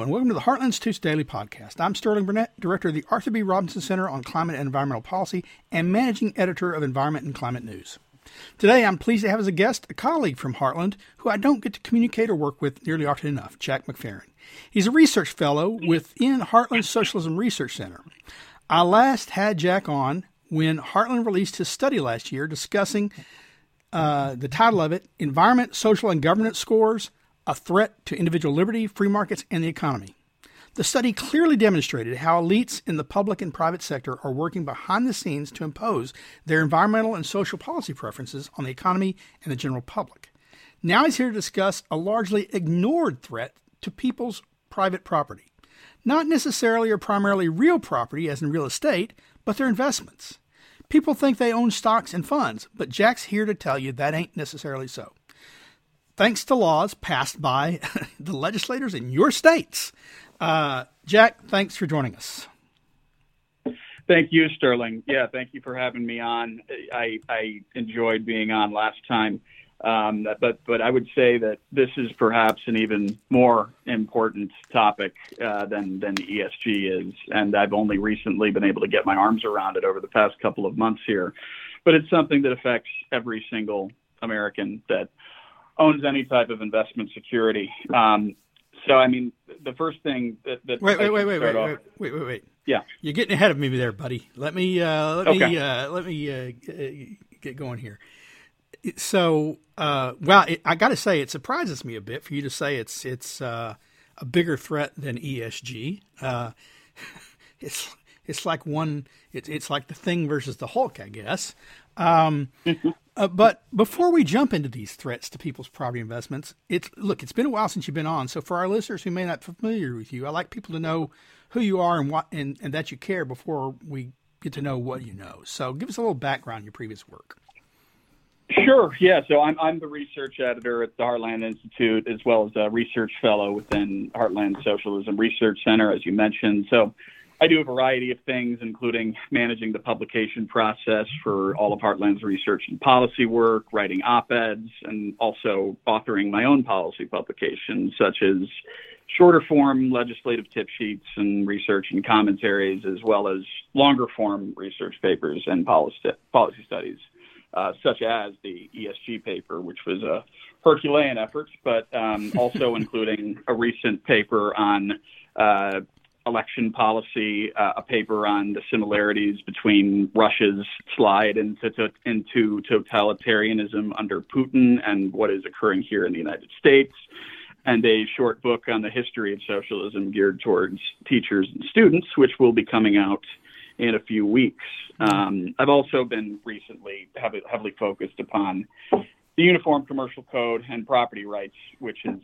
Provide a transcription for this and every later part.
And welcome to the Heartland Institute's Daily Podcast. I'm Sterling Burnett, Director of the Arthur B. Robinson Center on Climate and Environmental Policy and Managing Editor of Environment and Climate News. Today, I'm pleased to have as a guest a colleague from Heartland who I don't get to communicate or work with nearly often enough, Jack McPherrin. He's a research fellow within Heartland Socialism Research Center. I last had Jack on when Heartland released his study last year discussing uh, the title of it Environment, Social, and Governance Scores a threat to individual liberty, free markets, and the economy. The study clearly demonstrated how elites in the public and private sector are working behind the scenes to impose their environmental and social policy preferences on the economy and the general public. Now he's here to discuss a largely ignored threat to people's private property. Not necessarily or primarily real property, as in real estate, but their investments. People think they own stocks and funds, but Jack's here to tell you that ain't necessarily so thanks to laws passed by the legislators in your states. Uh, Jack, thanks for joining us. Thank you, Sterling. Yeah, thank you for having me on. I, I enjoyed being on last time, um, but but I would say that this is perhaps an even more important topic uh, than than ESG is, and I've only recently been able to get my arms around it over the past couple of months here. But it's something that affects every single American that owns any type of investment security. Um, so, I mean, the first thing that, that wait, wait, wait, wait, wait, off, wait, wait, wait, yeah, you're getting ahead of me there, buddy. Let me uh, let okay. me uh, let me uh, get going here. So, uh, well, it, I got to say, it surprises me a bit for you to say it's it's uh, a bigger threat than ESG. Uh, it's it's like one. It's it's like the thing versus the Hulk, I guess. Um, uh, but before we jump into these threats to people's property investments, it's look, it's been a while since you've been on. So for our listeners who may not be familiar with you, I like people to know who you are and what and, and that you care before we get to know what you know. So give us a little background on your previous work. Sure. Yeah. So I'm I'm the research editor at the Heartland Institute, as well as a research fellow within Heartland Socialism Research Center, as you mentioned. So I do a variety of things, including managing the publication process for all of Heartland's research and policy work, writing op eds, and also authoring my own policy publications, such as shorter form legislative tip sheets and research and commentaries, as well as longer form research papers and policy, policy studies, uh, such as the ESG paper, which was a Herculean effort, but um, also including a recent paper on uh, election policy, uh, a paper on the similarities between Russia's slide into, to, into totalitarianism under Putin and what is occurring here in the United States, and a short book on the history of socialism geared towards teachers and students, which will be coming out in a few weeks. Um, I've also been recently heavily, heavily focused upon the Uniform Commercial Code and property rights, which is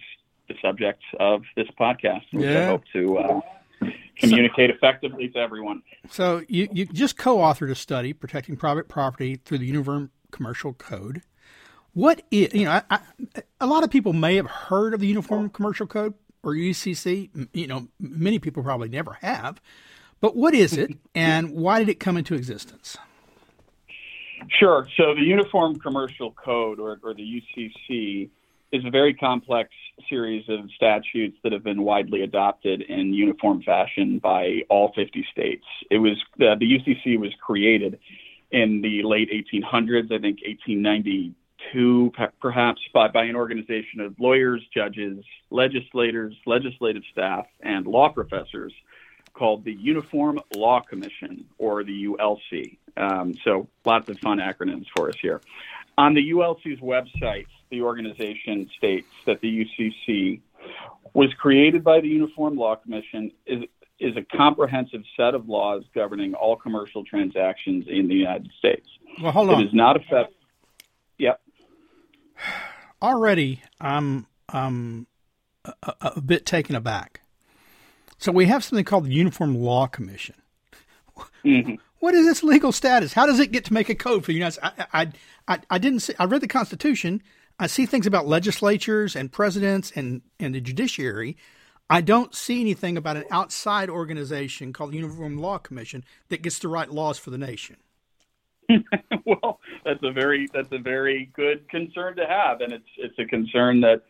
the subject of this podcast, which yeah. I hope to uh, communicate so, effectively to everyone. So you, you just co-authored a study protecting private property through the Uniform Commercial Code. What is you know I, I, a lot of people may have heard of the Uniform Commercial Code or UCC. You know many people probably never have. But what is it, and why did it come into existence? Sure. So the Uniform Commercial Code, or, or the UCC, is a very complex series of statutes that have been widely adopted in uniform fashion by all 50 states. It was uh, the UCC was created in the late 1800s, I think 1892 perhaps, by, by an organization of lawyers, judges, legislators, legislative staff, and law professors called the Uniform Law Commission, or the ULC. Um, so lots of fun acronyms for us here. On the ULC's website, the organization states that the UCC was created by the Uniform Law Commission is is a comprehensive set of laws governing all commercial transactions in the United States. Well, hold on. It is not a fed- Yep. Already, I'm um a, a bit taken aback. So we have something called the Uniform Law Commission. Mm-hmm. what is its legal status? How does it get to make a code for the United States? I, I, I, I didn't see, I read the Constitution. I see things about legislatures and presidents and, and the judiciary. I don't see anything about an outside organization called the Uniform Law Commission that gets to write laws for the nation. well, that's a very that's a very good concern to have, and it's it's a concern that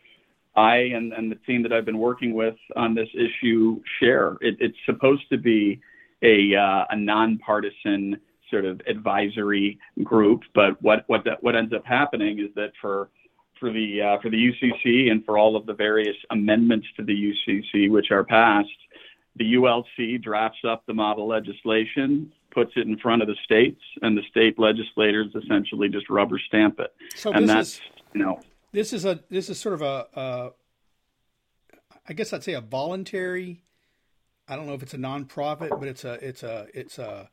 I and, and the team that I've been working with on this issue share. It, it's supposed to be a uh, a nonpartisan sort of advisory group, but what what that, what ends up happening is that for for the uh, for the UCC and for all of the various amendments to the UCC which are passed, the ULC drafts up the model legislation, puts it in front of the states, and the state legislators essentially just rubber stamp it. So and this that's is you know this is a this is sort of a, a I guess I'd say a voluntary. I don't know if it's a nonprofit, but it's a it's a it's a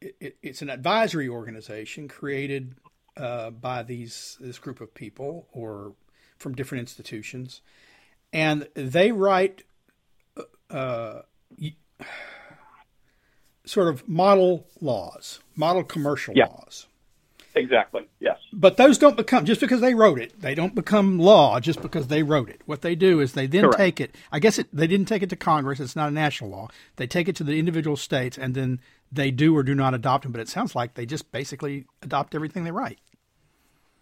it, it's an advisory organization created uh, by these this group of people or from different institutions, and they write uh, sort of model laws, model commercial Yeah. laws. exactly yes. But those don't become just because they wrote it. They don't become law just because they wrote it. What they do is they then Correct. take it. I guess it, they didn't take it to Congress. It's not a national law. They take it to the individual states, and then they do or do not adopt them. But it sounds like they just basically adopt everything they write.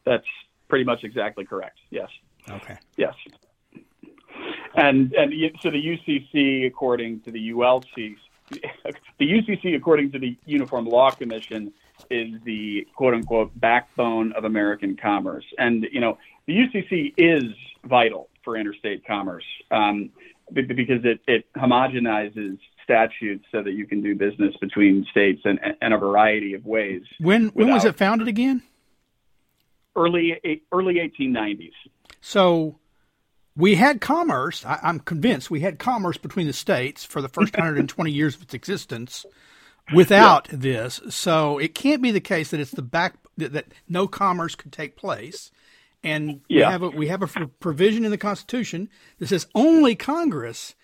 That's pretty much exactly correct. Yes. Okay. Yes. And and so the UCC, according to the ULC, the UCC, according to the Uniform Law Commission, is the quote unquote backbone of American commerce. And you know the UCC is vital for interstate commerce um, because it, it homogenizes statutes so that you can do business between states in, in a variety of ways. When when was it founded again? Early early 1890s. So we had commerce. I, I'm convinced we had commerce between the states for the first 120 years of its existence without this. So it can't be the case that it's the back that, that no commerce could take place. And we Yeah. have a we have a provision in the Constitution that says only Congress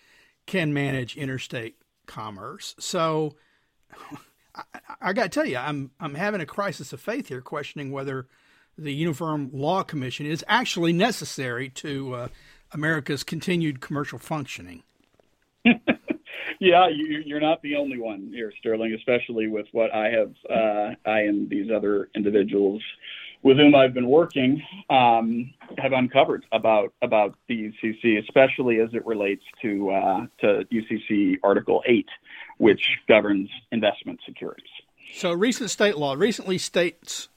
can manage interstate commerce. So I, I got to tell you, I'm I'm having a crisis of faith here, questioning whether the Uniform Law Commission is actually necessary to uh, America's continued commercial functioning. Yeah, you, you're not the only one here, Sterling. Especially with what I have, uh, I and these other individuals with whom I've been working um, have uncovered about about the UCC, especially as it relates to uh, to UCC Article Eight, which governs investment securities. So, recent state law recently states,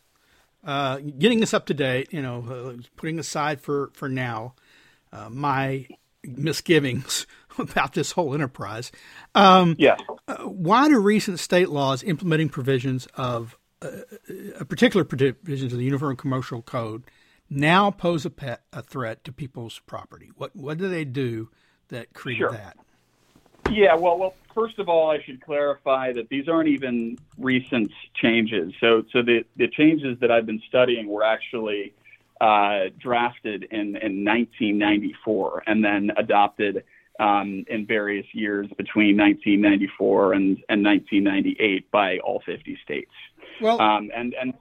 uh, getting this up to date, you know, uh, putting aside for for now uh, my misgivings about this whole enterprise. Um, Yes. why do recent state laws implementing provisions of uh, a particular provisions of the Uniform Commercial Code now pose a, pet, a threat to people's property? What what do they do that create Sure. that? Yeah, well, well, first of all, I should clarify that these aren't even recent changes. So, so the, the changes that I've been studying were actually uh, drafted in, in 1994 and then adopted um, in various years between 1994 and, and 1998 by all 50 states. Well, Um, and, and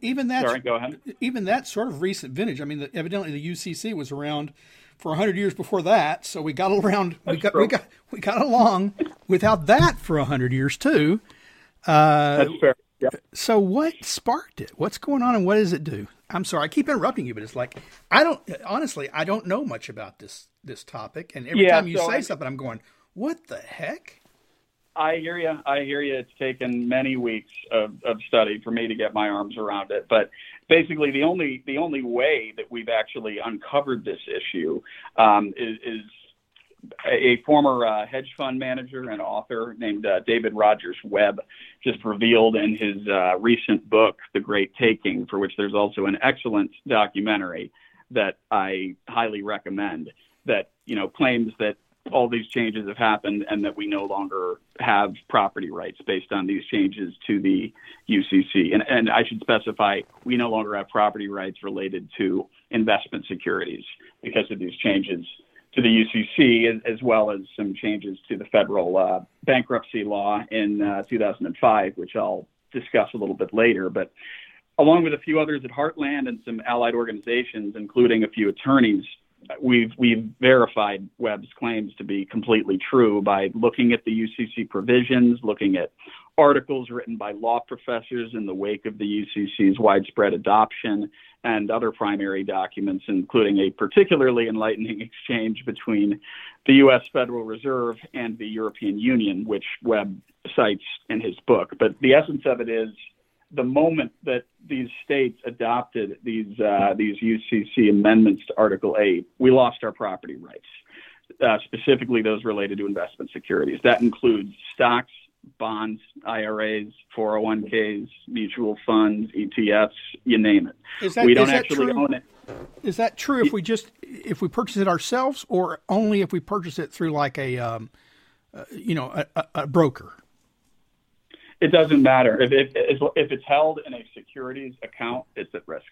even that sorry, go ahead. even that sort of recent vintage. I mean, the, evidently the UCC was around for hundred years before that, so we got around. We got true. we got we got along without that for hundred years too. Uh, That's fair. So what sparked it? What's going on, and what does it do? I'm sorry, I keep interrupting you, but it's like I don't honestly I don't know much about this this topic, and every Yeah, time you so say I- something, I'm going, what the heck? I hear you. I hear you. It's taken many weeks of, of study for me to get my arms around it. But basically, the only the only way that we've actually uncovered this issue um, is, is a former uh, hedge fund manager and author named uh, David Rogers Webb just revealed in his uh, recent book, The Great Taking, for which there's also an excellent documentary that I highly recommend. That you know claims that all these changes have happened and that we no longer have property rights based on these changes to the UCC. And, and I should specify, we no longer have property rights related to investment securities because of these changes to the UCC, as, as well as some changes to the federal uh, bankruptcy law in uh, 2005, which I'll discuss a little bit later. But along with a few others at Heartland and some allied organizations, including a few attorneys, we've we've verified Webb's claims to be completely true by looking at the UCC provisions, looking at articles written by law professors in the wake of the UCC's widespread adoption, and other primary documents, including a particularly enlightening exchange between the U.S. Federal Reserve and the European Union, which Webb cites in his book. But the essence of it is the moment that these states adopted these uh, these UCC amendments to Article 8, we lost our property rights, uh, specifically those related to investment securities. That includes stocks, bonds, IRAs, 401ks, mutual funds, ETFs, you name it. Is that, we don't actually true? own it. Is that true if we just if we purchase it ourselves, or only if we purchase it through like a um, uh, you know a, a, a broker? It doesn't matter if, if if it's held in a securities account, it's at risk.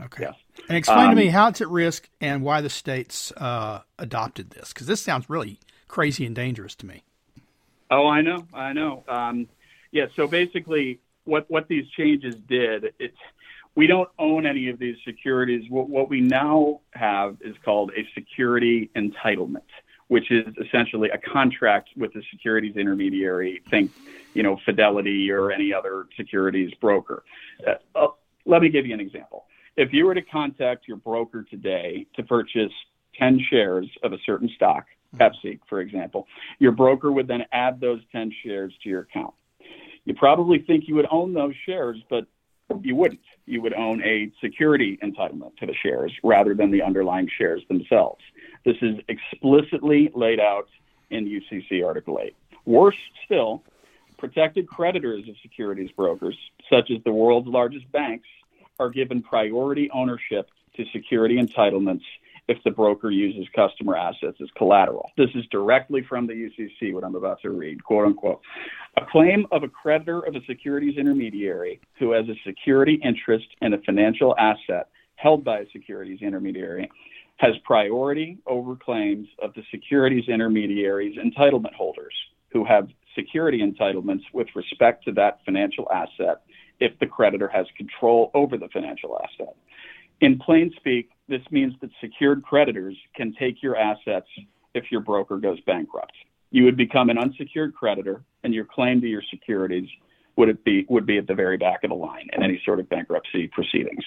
Okay. Yes. And explain to me Um, how it's at risk and why the states uh, adopted this, because this sounds really crazy and dangerous to me. Oh, I know, I know. Um, yeah. So basically, what what these changes did, it's we don't own any of these securities. What what we now have is called a security entitlement, which is essentially a contract with the securities intermediary. Think, you know, Fidelity or any other securities broker. Uh, uh, let me give you an example. If you were to contact your broker today to purchase 10 shares of a certain stock, Pepsi, for example, your broker would then add those 10 shares to your account. You probably think you would own those shares, but you wouldn't. You would own a security entitlement to the shares rather than the underlying shares themselves. This is explicitly laid out in UCC Article 8. Worse still, protected creditors of securities brokers, such as the world's largest banks, are given priority ownership to security entitlements if the broker uses customer assets as collateral. This is directly from the UCC, what I'm about to read, quote unquote. A claim of a creditor of a securities intermediary who has a security interest in a financial asset held by a securities intermediary has priority over claims of the securities intermediaries entitlement holders who have security entitlements with respect to that financial asset if the creditor has control over the financial asset. In plain speak, this means that secured creditors can take your assets if your broker goes bankrupt. You would become an unsecured creditor, and your claim to your securities would be would be at the very back of the line in any sort of bankruptcy proceedings.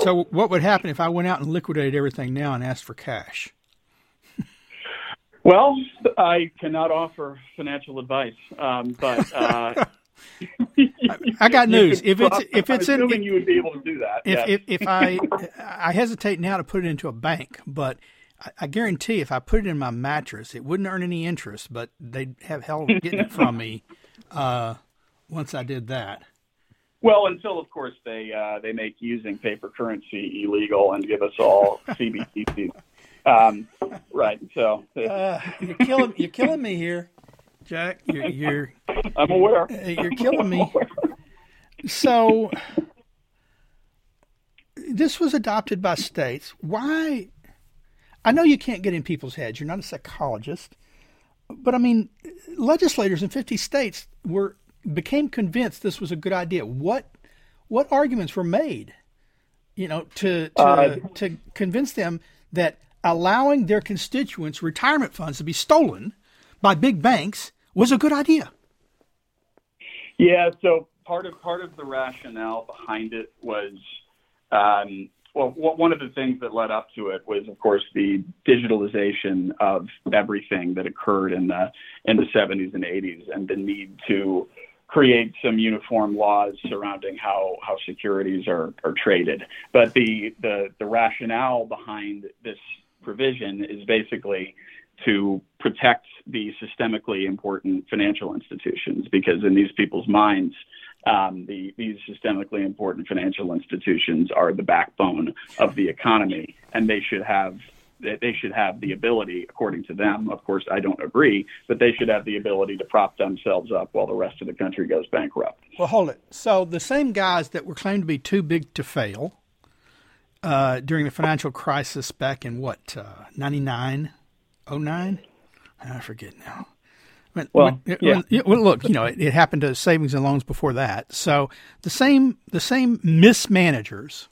So, what would happen if I went out and liquidated everything now and asked for cash? Well, I cannot offer financial advice, um, but uh, I got news. If it's if it's I'm in assuming you would be able to do that. if, if if I I hesitate now to put it into a bank, but I, I guarantee if I put it in my mattress, it wouldn't earn any interest, but they'd have hell getting it from me uh, once I did that. Well, until of course they uh, they make using paper currency illegal and give us all CBDCs. Um, right. So Uh, you're killing you're killing me here, Jack. You're you're I'm aware. you're killing me. So this was adopted by states. Why? I know you can't get in people's heads. You're not a psychologist, but I mean, legislators in 50 states were became convinced this was a good idea. What what arguments were made, you know, to to, Uh, to convince them that allowing their constituents' retirement funds to be stolen by big banks was a good idea? Yeah. So part of part of the rationale behind it was, um, well, one of the things that led up to it was, of course, the digitalization of everything that occurred in the in the 70s and 80s, and the need to create some uniform laws surrounding how, how securities are, are traded. But the, the the rationale behind this provision is basically to protect the systemically important financial institutions because in these people's minds um, the, these systemically important financial institutions are the backbone of the economy and they should have they should have the ability according to them of course i don't agree but they should have the ability to prop themselves up while the rest of the country goes bankrupt Well, hold it. So the same guys that were claimed to be too big to fail uh, during the financial crisis back in what, uh, 99, 09? I forget now. When, Well, when- yeah. when- well, look, you know, it, it happened to savings and loans before that. So the same the same mismanagers,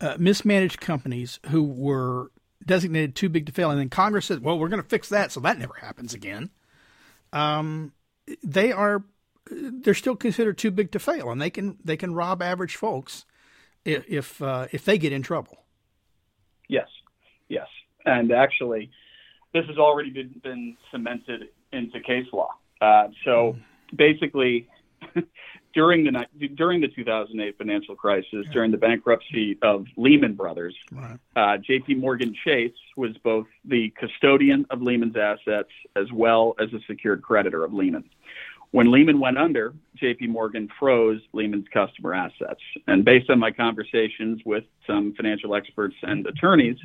uh, mismanaged companies who were designated too big to fail, and then Congress said, "Well, we're going to fix that, so that never happens again." Um, they are they're still considered too big to fail, and they can they can rob average folks if if, uh, if they get in trouble. Yes, yes, and actually, this has already been, been cemented into case law. Uh, so basically, during the during the 2008 financial crisis, during the bankruptcy of Lehman Brothers, Right. uh, J.P. Morgan Chase was both the custodian of Lehman's assets as well as a secured creditor of Lehman. When Lehman went under, J.P. Morgan froze Lehman's customer assets. And based on my conversations with some financial experts and attorneys,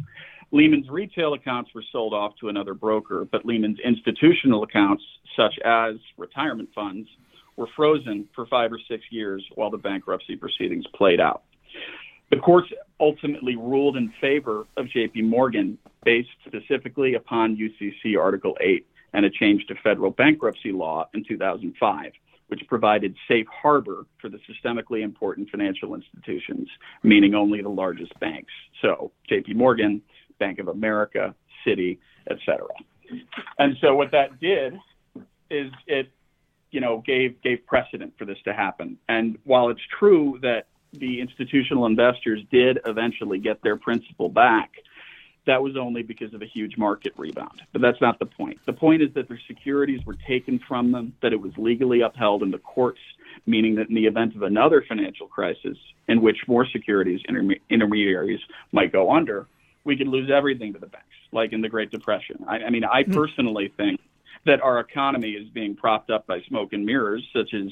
Lehman's retail accounts were sold off to another broker, but Lehman's institutional accounts, such as retirement funds, were frozen for five or six years while the bankruptcy proceedings played out. The courts ultimately ruled in favor of JP Morgan based specifically upon UCC Article 8 and a change to federal bankruptcy law in 2005, which provided safe harbor for the systemically important financial institutions, meaning only the largest banks. So JP Morgan, Bank of America, Citi, et cetera. And so what that did is it you know, gave gave precedent for this to happen. And while it's true that the institutional investors did eventually get their principal back, that was only because of a huge market rebound. But that's not the point. The point is that their securities were taken from them, that it was legally upheld in the courts, meaning that in the event of another financial crisis in which more securities interme- intermediaries might go under, we could lose everything to the banks, like in the Great Depression. I, I mean, I hmm. personally think that our economy is being propped up by smoke and mirrors, such as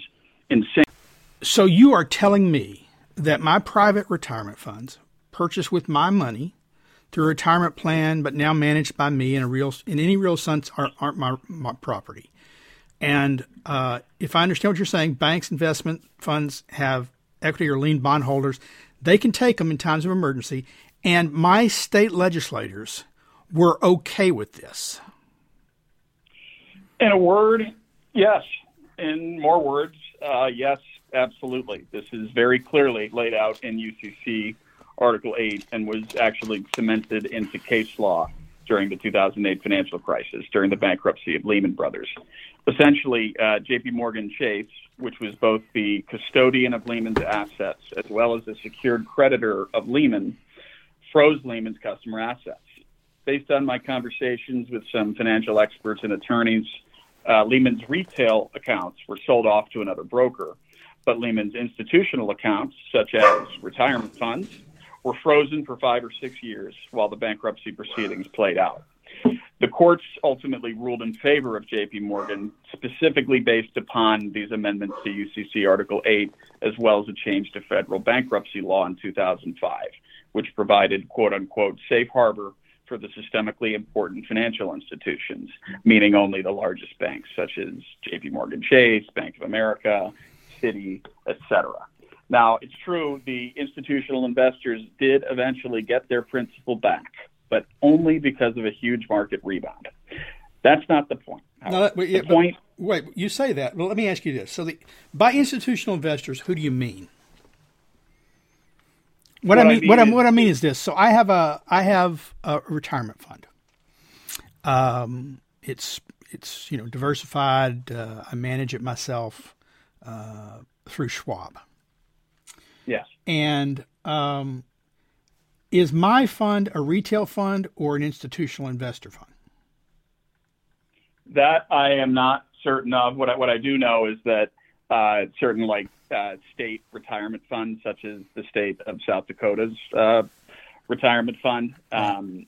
insane. So you are telling me that my private retirement funds, purchased with my money through a retirement plan, but now managed by me in a real in any real sense, aren't, aren't my, my property. And uh, if I understand what you're saying, banks, investment funds have equity or lien bondholders. They can take them in times of emergency. And my state legislators were okay with this. In a word, yes. In more words, uh, yes, absolutely. This is very clearly laid out in UCC Article 8 and was actually cemented into case law during the 2008 financial crisis, during the bankruptcy of Lehman Brothers. Essentially, uh, JP Morgan Chase, which was both the custodian of Lehman's assets as well as a secured creditor of Lehman, froze Lehman's customer assets. Based on my conversations with some financial experts and attorneys, uh, Lehman's retail accounts were sold off to another broker, but Lehman's institutional accounts, such as retirement funds, were frozen for five or six years while the bankruptcy proceedings played out. The courts ultimately ruled in favor of JP Morgan, specifically based upon these amendments to UCC Article 8, as well as a change to federal bankruptcy law in 2005, which provided quote unquote safe harbor for the systemically important financial institutions, meaning only the largest banks such as JP Morgan Chase, Bank of America, Citi, et cetera. Now, it's true the institutional investors did eventually get their principal back, but only because of a huge market rebound. That's not the point. No, that- wait, yeah, the but- point Wait, you say that. Well, let me ask you this. So, the, by institutional investors, who do you mean? What, What I I mean, mean what, I, is- what I mean is this. So, I have a I have a retirement fund. Um, it's it's you know diversified. Uh, I manage it myself uh, through Schwab. yes. And um, is my fund a retail fund or an institutional investor fund? That I am not certain of. What I, what I do know is that uh, certain like uh, state retirement funds, such as the state of South Dakota's uh, retirement fund, um,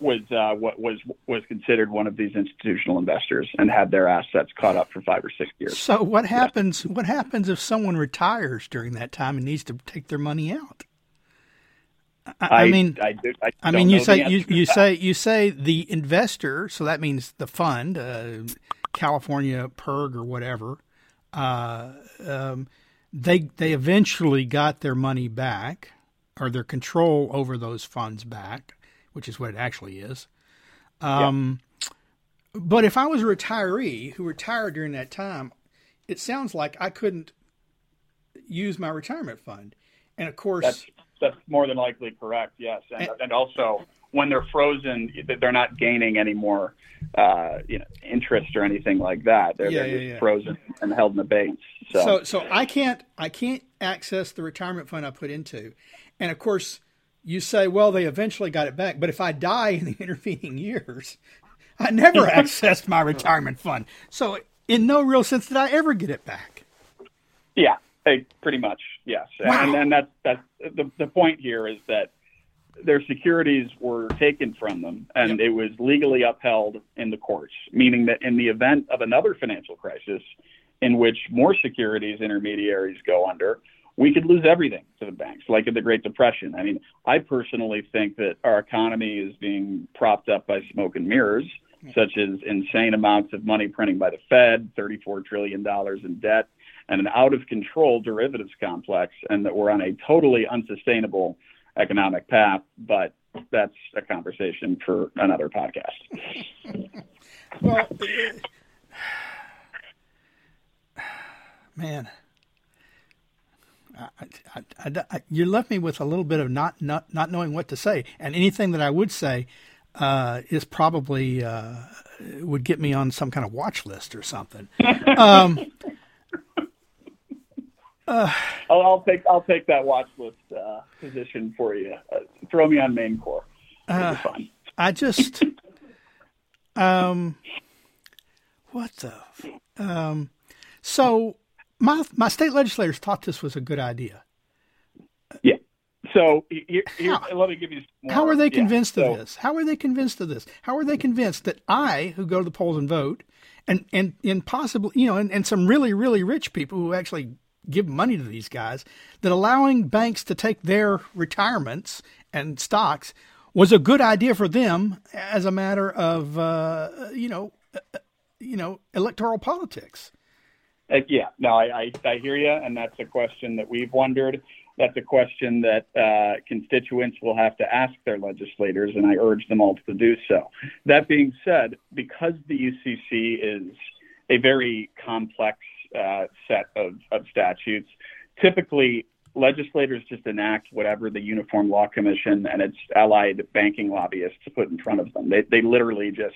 was uh, what was was considered one of these institutional investors and had their assets caught up for five or six years. So what happens? What happens if someone retires during that time and needs to take their money out? I, I mean, I, do, I, I mean, you say you, you say you say the investor, so that means the fund, uh, California PERS or whatever. Uh, um, they they eventually got their money back, or their control over those funds back, which is what it actually is. Um, But if I was a retiree who retired during that time, it sounds like I couldn't use my retirement fund. And of course, that's, that's more than likely correct. Yes, and, and, and also when they're frozen, they're not gaining any more uh, you know, interest or anything like that. They're, yeah, they're yeah, yeah. frozen and held in abeyance. So. so, so I can't, I can't access the retirement fund I put into, and of course, you say, well, they eventually got it back. But if I die in the intervening years, I never accessed my retirement fund. So, in no real sense did I ever get it back. Yeah, pretty much, yes. Wow. And, and that's that's the the point here is that their securities were taken from them, and yep. it was legally upheld in the courts, meaning that in the event of another financial crisis, in which more securities intermediaries go under, we could lose everything to the banks, like in the Great Depression. I mean, I personally think that our economy is being propped up by smoke and mirrors, such as insane amounts of money printing by the Fed, $34 trillion in debt, and an out of control derivatives complex, and that we're on a totally unsustainable economic path. But that's a conversation for another podcast. well, man. I, I, I, you left me with a little bit of not, not not knowing what to say, and anything that I would say uh, is probably uh, would get me on some kind of watch list or something. Um, uh, I'll, I'll, take I'll take that watch list uh, position for you. Uh, throw me on Main Core. Uh, I just um, what the um, so my my state legislators thought this was a good idea. Yeah. So here, here, let me give you. More, how are they convinced yeah, of so, this? How are they convinced of this? How are they convinced that I, who go to the polls and vote, and and and possibly you know, and, and some really really rich people who actually give money to these guys, that allowing banks to take their retirements and stocks was a good idea for them as a matter of uh, you know uh, you know electoral politics. Uh, yeah, no, I, I, I hear you, and that's a question that we've wondered. That's a question that uh, constituents will have to ask their legislators, and I urge them all to do so. That being said, because the UCC is a very complex uh, set of, of statutes, typically legislators just enact whatever the Uniform Law Commission and its allied banking lobbyists put in front of them. They, they literally just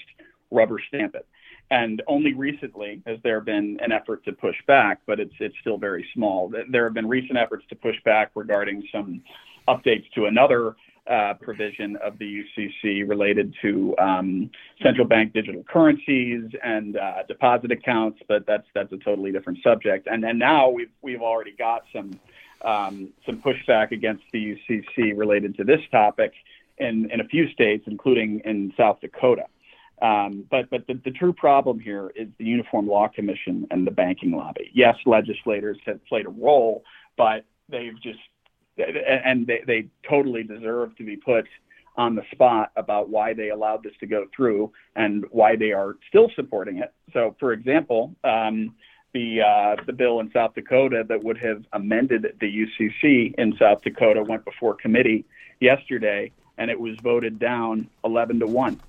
rubber stamp it. And only recently has there been an effort to push back, but it's it's still very small. There have been recent efforts to push back regarding some updates to another uh, provision of the UCC related to um, central bank digital currencies and uh, deposit accounts, but that's that's a totally different subject. And then now we've we've already got some um, some pushback against the UCC related to this topic in in a few states, including in South Dakota. Um, but but the, the true problem here is the Uniform Law Commission and the banking lobby. Yes, legislators have played a role, but they've just and they, they totally deserve to be put on the spot about why they allowed this to go through and why they are still supporting it. So, for example, um, the uh, the bill in South Dakota that would have amended the UCC in South Dakota went before committee yesterday, and it was voted down 11 to one.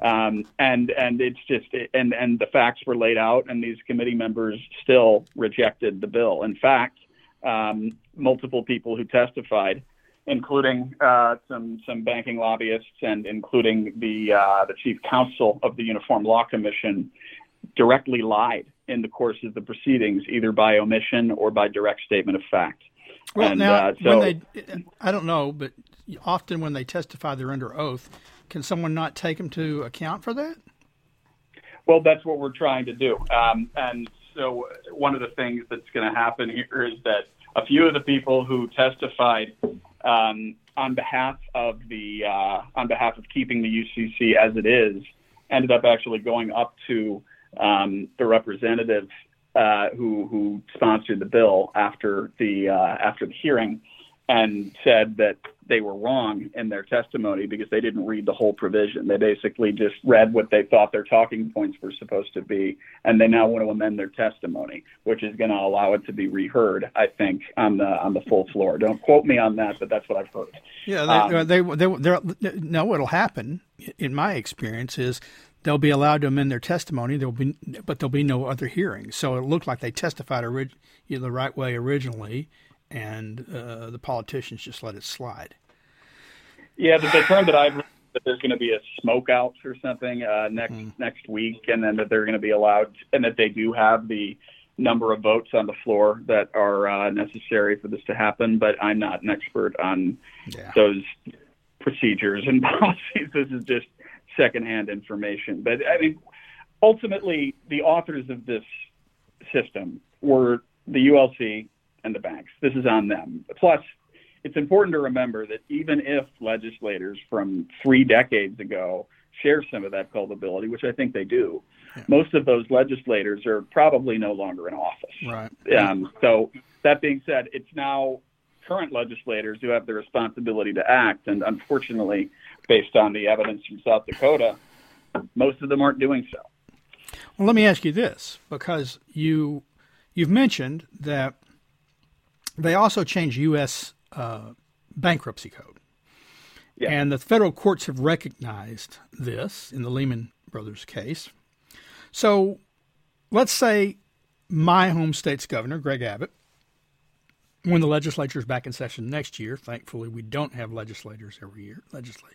Um, and and it's just and and the facts were laid out, and these committee members still rejected the bill. In fact, um, multiple people who testified, including uh, some some banking lobbyists and including the uh, the chief counsel of the Uniform Law Commission, directly lied in the course of the proceedings, either by omission or by direct statement of fact. Well, and, now uh, so, when they, I don't know, but often when they testify, they're under oath. Can someone not take them to account for that? Well, that's what we're trying to do. Um, and so, one of the things that's going to happen here is that a few of the people who testified um, on behalf of the uh, on behalf of keeping the UCC as it is ended up actually going up to um, the representative uh, who who sponsored the bill after the uh, after the hearing and said that they were wrong in their testimony because they didn't read the whole provision. They basically just read what they thought their talking points were supposed to be, and they now want to amend their testimony, which is going to allow it to be reheard. I think on the on the full floor. Don't quote me on that, but that's what I've heard. Yeah, they, um, they, they, no. What'll happen, in my experience, is they'll be allowed to amend their testimony. There'll be, but there'll be no other hearings. So it looked like they testified orig- the right way originally, and uh, the politicians just let it slide. Yeah, the, the term that I've that there's going to be a smoke out or something uh, next mm. next week, and then that they're going to be allowed, and that they do have the number of votes on the floor that are uh, necessary for this to happen. But I'm not an expert on yeah. those procedures and policies. This is just secondhand information. But I mean, ultimately, the authors of this system were the ULC and the banks. This is on them. Plus, it's important to remember that even if legislators from three decades ago share some of that culpability, which I think they do, yeah. most of those legislators are probably no longer in office. Right. Um, so that being said, it's now current legislators who have the responsibility to act, and unfortunately, based on the evidence from South Dakota, most of them aren't doing so. Well, let me ask you this, because you you've mentioned that they also changed U.S. Uh, bankruptcy code, yeah. and the federal courts have recognized this in the Lehman Brothers case. So, let's say my home state's governor, Greg Abbott, when the legislature is back in session next year, thankfully we don't have legislators every year, legislate,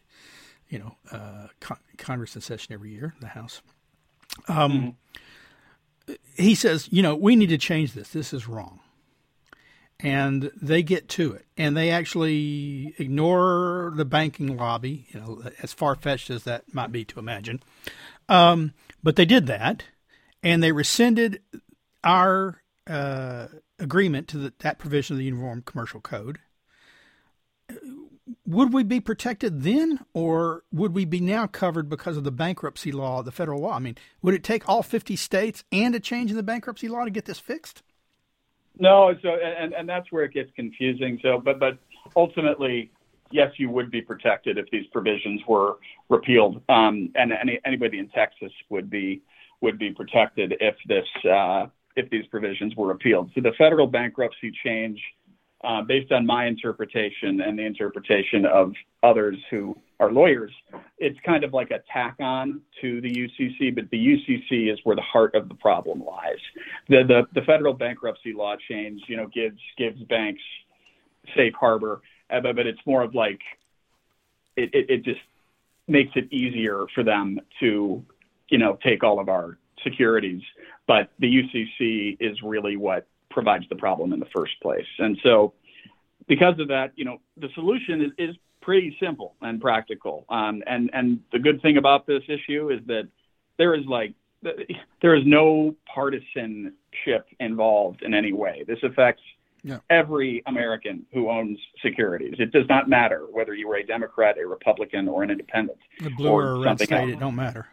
you know, uh, con- Congress in session every year, the House. Um, mm-hmm. He says, you know, we need to change this. This is wrong. And they get to it, and they actually ignore the banking lobby, you know, as far fetched as that might be to imagine. Um, but they did that, and they rescinded our uh, agreement to the, that provision of the Uniform Commercial Code, would we be protected then, or would we be now covered because of the bankruptcy law, the federal law? I mean, would it take all 50 states and a change in the bankruptcy law to get this fixed? No, so and and that's where it gets confusing. So, but but ultimately, yes, you would be protected if these provisions were repealed, um, and any, anybody in Texas would be would be protected if this uh, if these provisions were repealed. So the federal bankruptcy change, uh, based on my interpretation and the interpretation of others who are lawyers, it's kind of like a tack on to the UCC, but the UCC is where the heart of the problem lies. The the, the federal bankruptcy law change, you know, gives gives banks safe harbor, uh, but, it's more of like it, it, it just makes it easier for them to, you know, take all of our securities, but the UCC is really what provides the problem in the first place. And so, because of that, you know, the solution is, is pretty simple and practical. Um, and and the good thing about this issue is that there is like there is no partisanship involved in any way. This affects yeah. every American who owns securities. It does not matter whether you are a Democrat, a Republican, or an independent. The blue or, or red state, else. it don't matter.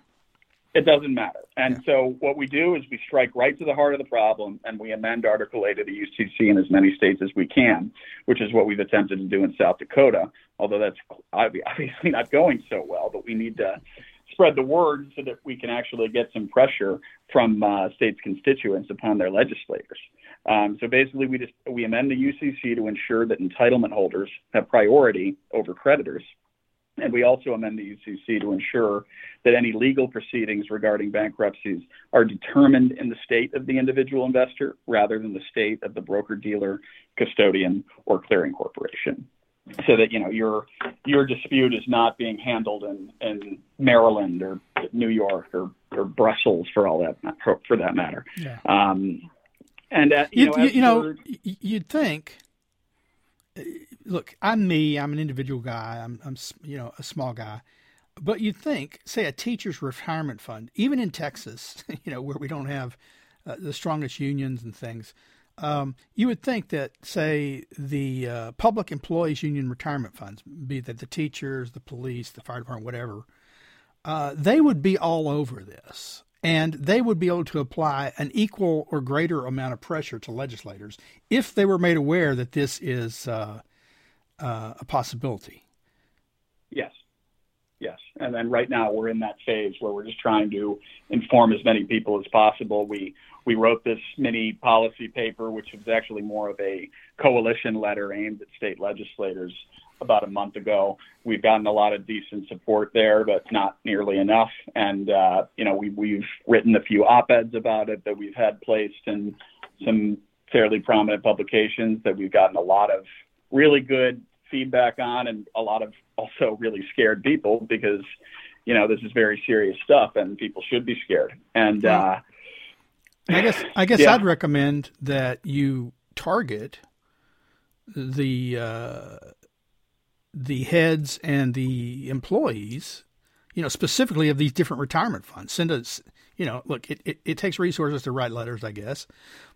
It doesn't matter. And yeah. so what we do is we strike right to the heart of the problem and we amend Article 8 of the UCC in as many states as we can, which is what we've attempted to do in South Dakota, although that's obviously not going so well, but we need to spread the word so that we can actually get some pressure from uh, states' constituents upon their legislators. Um, so basically, we just we amend the UCC to ensure that entitlement holders have priority over creditors and we also amend the UCC to ensure that any legal proceedings regarding bankruptcies are determined in the state of the individual investor rather than the state of the broker dealer, custodian, or clearing corporation. So that you know your your dispute is not being handled in, in Maryland or New York or, or Brussels for all that for, for that matter. Yeah. Um, and uh, you, you, know, you know, you'd think look, I'm me. I'm an individual guy. I'm, I'm, you know, a small guy. But you'd think, say, a teacher's retirement fund, even in Texas, you know, where we don't have uh, the strongest unions and things, um, you would think that, say, the uh, public employees union retirement funds, be that the teachers, the police, the fire department, whatever, uh, they would be all over this. And they would be able to apply an equal or greater amount of pressure to legislators if they were made aware that this is uh, uh, a possibility. Yes. Yes. And then right now we're in that phase where we're just trying to inform as many people as possible. We we wrote this mini policy paper, which was actually more of a coalition letter aimed at state legislators about a month ago. We've gotten a lot of decent support there, but not nearly enough. And uh, you know, we, we've written a few op-eds about it that we've had placed in some fairly prominent publications that we've gotten a lot of really good feedback on, and a lot of also really scared people because you know this is very serious stuff, and people should be scared. And uh, I guess I guess yeah. I'd recommend that you target the uh, the heads and the employees, you know, specifically of these different retirement funds. Send us, you know, look, it, it, it takes resources to write letters, I guess,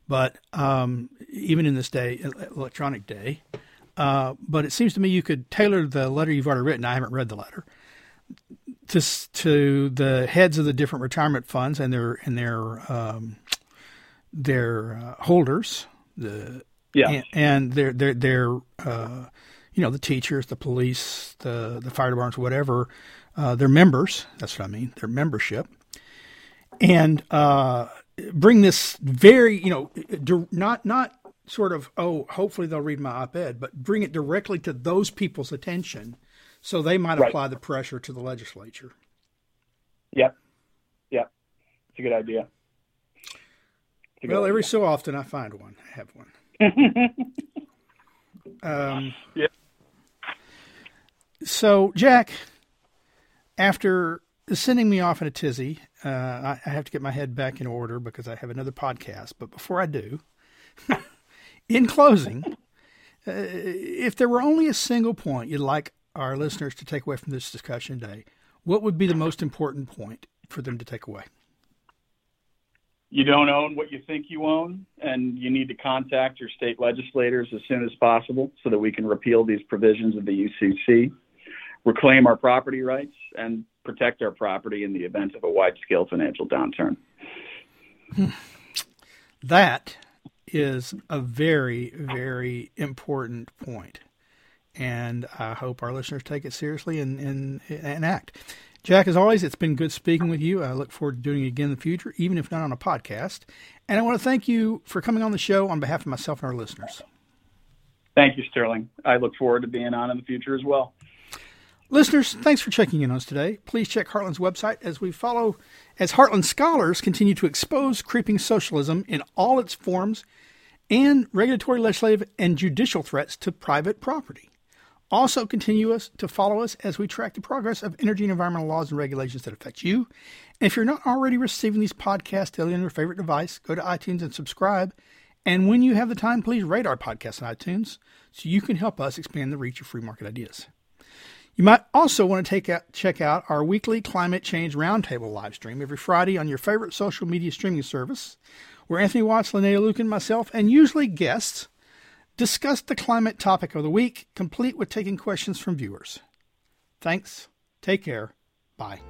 but um, even in this day, electronic day, uh, but it seems to me you could tailor the letter you've already written. I haven't read the letter to to the heads of the different retirement funds and their and their um, their uh, holders, the yeah, and, and their their their uh, you know the teachers, the police, the the fire departments, whatever, uh, their members. That's what I mean. Their membership, and uh, bring this very you know not not sort of oh hopefully they'll read my op-ed, but bring it directly to those people's attention, so they might right. apply the pressure to the legislature. Yep, yep, it's a good idea. Well, every so often I find one. I have one. um, yeah. So, Jack, after sending me off in a tizzy, uh, I, I, have to get my head back in order because I have another podcast. But before I do, in closing, uh, if there were only a single point you'd like our listeners to take away from this discussion today, what would be the most important point for them to take away? you don't own what you think you own, and you need to contact your state legislators as soon as possible so that we can repeal these provisions of the UCC, reclaim our property rights, and protect our property in the event of a wide scale financial downturn. That is a very, very important point. And I hope our listeners take it seriously and, and, and act. Jack, as always, it's been good speaking with you. I look forward to doing it again in the future, even if not on a podcast. And I want to thank you for coming on the show on behalf of myself and our listeners. Thank you, Sterling. I look forward to being on in the future as well. Listeners, thanks for checking in on us today. Please check Heartland's website as we follow as Heartland scholars continue to expose creeping socialism in all its forms and regulatory, legislative, and judicial threats to private property. Also, continue us to follow us as we track the progress of energy and environmental laws and regulations that affect you. And if you're not already receiving these podcasts daily on your favorite device, go to iTunes and subscribe. And when you have the time, please rate our podcast on iTunes so you can help us expand the reach of free market ideas. You might also want to take out, check out our weekly climate change roundtable live stream every Friday on your favorite social media streaming service, where Anthony Watts, Linnea Lueken, myself, and usually guests discuss the climate topic of the week, complete with taking questions from viewers. Thanks. Take care. Bye.